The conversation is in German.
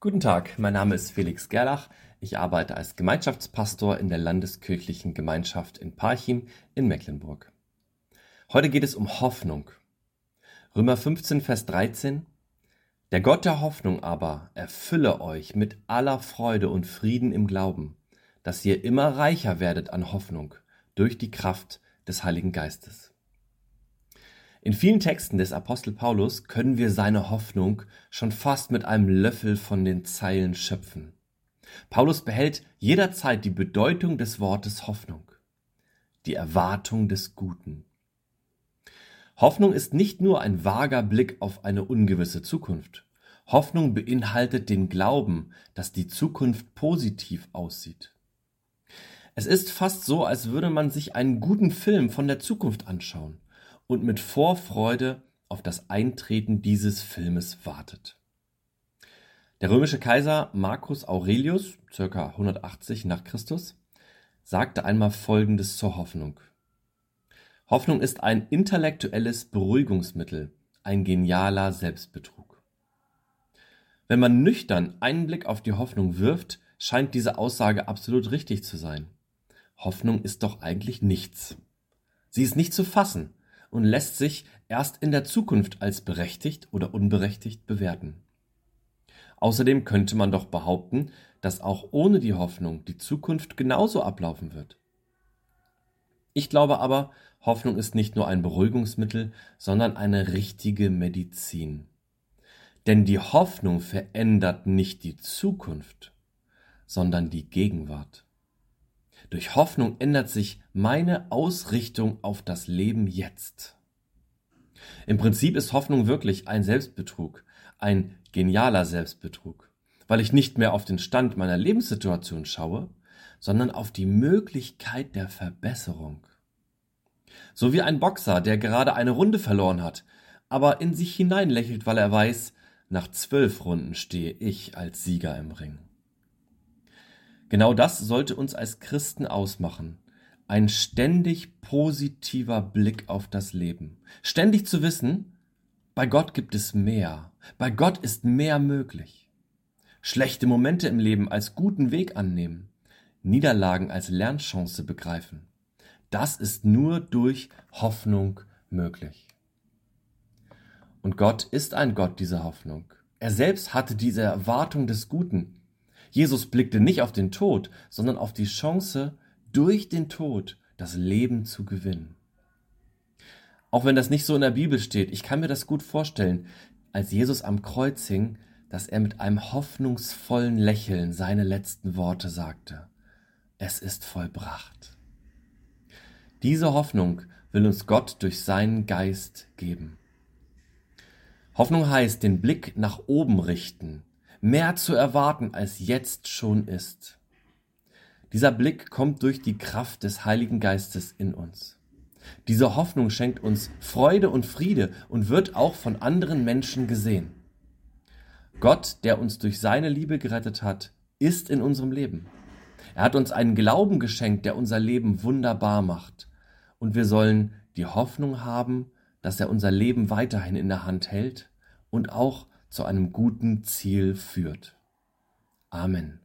Guten Tag, mein Name ist Felix Gerlach. Ich arbeite als Gemeinschaftspastor in der Landeskirchlichen Gemeinschaft in Parchim in Mecklenburg. Heute geht es um Hoffnung. Römer 15, Vers 13. Der Gott der Hoffnung aber erfülle euch mit aller Freude und Frieden im Glauben, dass ihr immer reicher werdet an Hoffnung durch die Kraft des Heiligen Geistes. In vielen Texten des Apostel Paulus können wir seine Hoffnung schon fast mit einem Löffel von den Zeilen schöpfen. Paulus behält jederzeit die Bedeutung des Wortes Hoffnung, die Erwartung des Guten. Hoffnung ist nicht nur ein vager Blick auf eine ungewisse Zukunft. Hoffnung beinhaltet den Glauben, dass die Zukunft positiv aussieht. Es ist fast so, als würde man sich einen guten Film von der Zukunft anschauen und mit Vorfreude auf das Eintreten dieses Filmes wartet. Der römische Kaiser Marcus Aurelius, ca. 180 nach Christus, sagte einmal Folgendes zur Hoffnung. Hoffnung ist ein intellektuelles Beruhigungsmittel, ein genialer Selbstbetrug. Wenn man nüchtern einen Blick auf die Hoffnung wirft, scheint diese Aussage absolut richtig zu sein. Hoffnung ist doch eigentlich nichts. Sie ist nicht zu fassen, und lässt sich erst in der Zukunft als berechtigt oder unberechtigt bewerten. Außerdem könnte man doch behaupten, dass auch ohne die Hoffnung die Zukunft genauso ablaufen wird. Ich glaube aber, Hoffnung ist nicht nur ein Beruhigungsmittel, sondern eine richtige Medizin. Denn die Hoffnung verändert nicht die Zukunft, sondern die Gegenwart. Durch Hoffnung ändert sich meine Ausrichtung auf das Leben jetzt. Im Prinzip ist Hoffnung wirklich ein Selbstbetrug, ein genialer Selbstbetrug, weil ich nicht mehr auf den Stand meiner Lebenssituation schaue, sondern auf die Möglichkeit der Verbesserung. So wie ein Boxer, der gerade eine Runde verloren hat, aber in sich hineinlächelt, weil er weiß, nach zwölf Runden stehe ich als Sieger im Ring. Genau das sollte uns als Christen ausmachen. Ein ständig positiver Blick auf das Leben. Ständig zu wissen, bei Gott gibt es mehr. Bei Gott ist mehr möglich. Schlechte Momente im Leben als guten Weg annehmen. Niederlagen als Lernchance begreifen. Das ist nur durch Hoffnung möglich. Und Gott ist ein Gott dieser Hoffnung. Er selbst hatte diese Erwartung des Guten. Jesus blickte nicht auf den Tod, sondern auf die Chance, durch den Tod das Leben zu gewinnen. Auch wenn das nicht so in der Bibel steht, ich kann mir das gut vorstellen, als Jesus am Kreuz hing, dass er mit einem hoffnungsvollen Lächeln seine letzten Worte sagte. Es ist vollbracht. Diese Hoffnung will uns Gott durch seinen Geist geben. Hoffnung heißt den Blick nach oben richten, mehr zu erwarten, als jetzt schon ist. Dieser Blick kommt durch die Kraft des Heiligen Geistes in uns. Diese Hoffnung schenkt uns Freude und Friede und wird auch von anderen Menschen gesehen. Gott, der uns durch seine Liebe gerettet hat, ist in unserem Leben. Er hat uns einen Glauben geschenkt, der unser Leben wunderbar macht. Und wir sollen die Hoffnung haben, dass er unser Leben weiterhin in der Hand hält und auch zu einem guten Ziel führt. Amen.